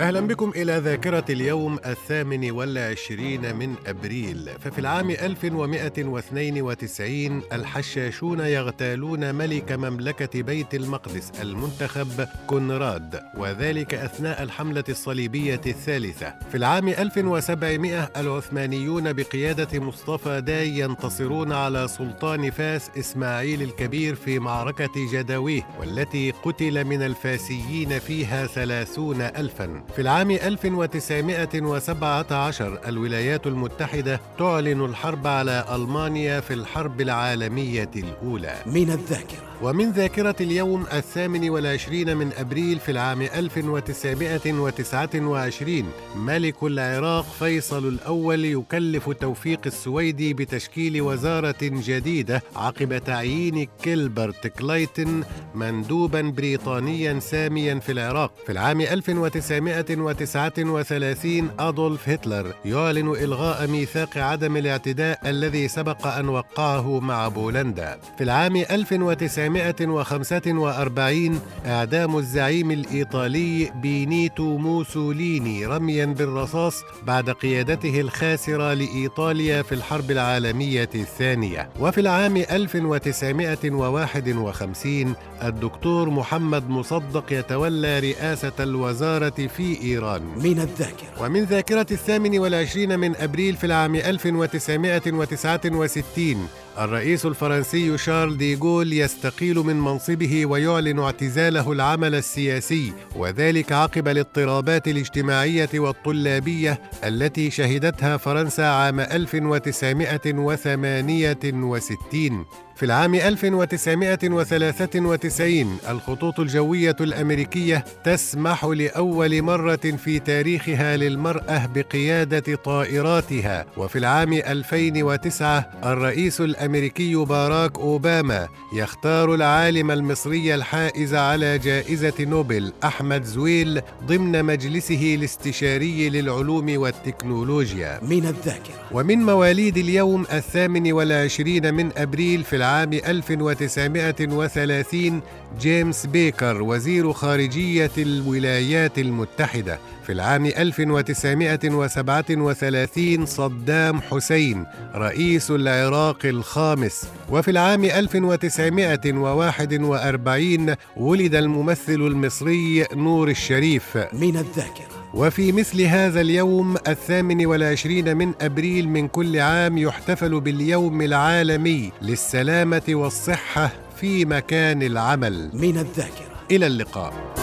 أهلا بكم إلى ذاكرة اليوم الثامن والعشرين من أبريل. ففي العام 1192 الحشاشون يغتالون ملك مملكة بيت المقدس المنتخب كونراد وذلك أثناء الحملة الصليبية الثالثة. في العام 1700 العثمانيون بقيادة مصطفى داي ينتصرون على سلطان فاس إسماعيل الكبير في معركة جداويه والتي قتل من الفاسيين فيها ثلاثون ألفاً. في العام 1917 الولايات المتحدة تعلن الحرب على ألمانيا في الحرب العالمية الأولى. من الذاكرة. ومن ذاكرة اليوم الثامن والعشرين من أبريل في العام 1929 ملك العراق فيصل الأول يكلف توفيق السويدي بتشكيل وزارة جديدة عقب تعيين كيلبرت كلايتن مندوبا بريطانيا ساميا في العراق. في العام 1939 أدولف هتلر يعلن إلغاء ميثاق عدم الاعتداء الذي سبق أن وقعه مع بولندا. في العام 1900 1945 إعدام الزعيم الإيطالي بينيتو موسوليني رميا بالرصاص بعد قيادته الخاسرة لإيطاليا في الحرب العالمية الثانية. وفي العام 1951 الدكتور محمد مصدق يتولى رئاسة الوزارة في إيران. من الذاكرة. ومن ذاكرة الثامن والعشرين من أبريل في العام 1969 الرئيس الفرنسي شارل ديغول يستقيل من منصبه ويعلن اعتزاله العمل السياسي وذلك عقب الاضطرابات الاجتماعية والطلابية التي شهدتها فرنسا عام 1968 في العام 1993 الخطوط الجوية الأمريكية تسمح لأول مرة في تاريخها للمرأة بقيادة طائراتها. وفي العام 2009 الرئيس الأمريكي باراك أوباما يختار العالم المصري الحائز على جائزة نوبل أحمد زويل ضمن مجلسه الاستشاري للعلوم والتكنولوجيا. من الذاكرة. ومن مواليد اليوم الثامن والعشرين من أبريل في العام 1930 جيمس بيكر وزير خارجية الولايات المتحدة. في العام 1937 صدام حسين رئيس العراق الخامس. وفي العام 1941 ولد الممثل المصري نور الشريف. من الذاكرة. وفي مثل هذا اليوم الثامن والعشرين من أبريل من كل عام يحتفل باليوم العالمي للسلامة والصحة في مكان العمل. من الذاكرة. إلى اللقاء.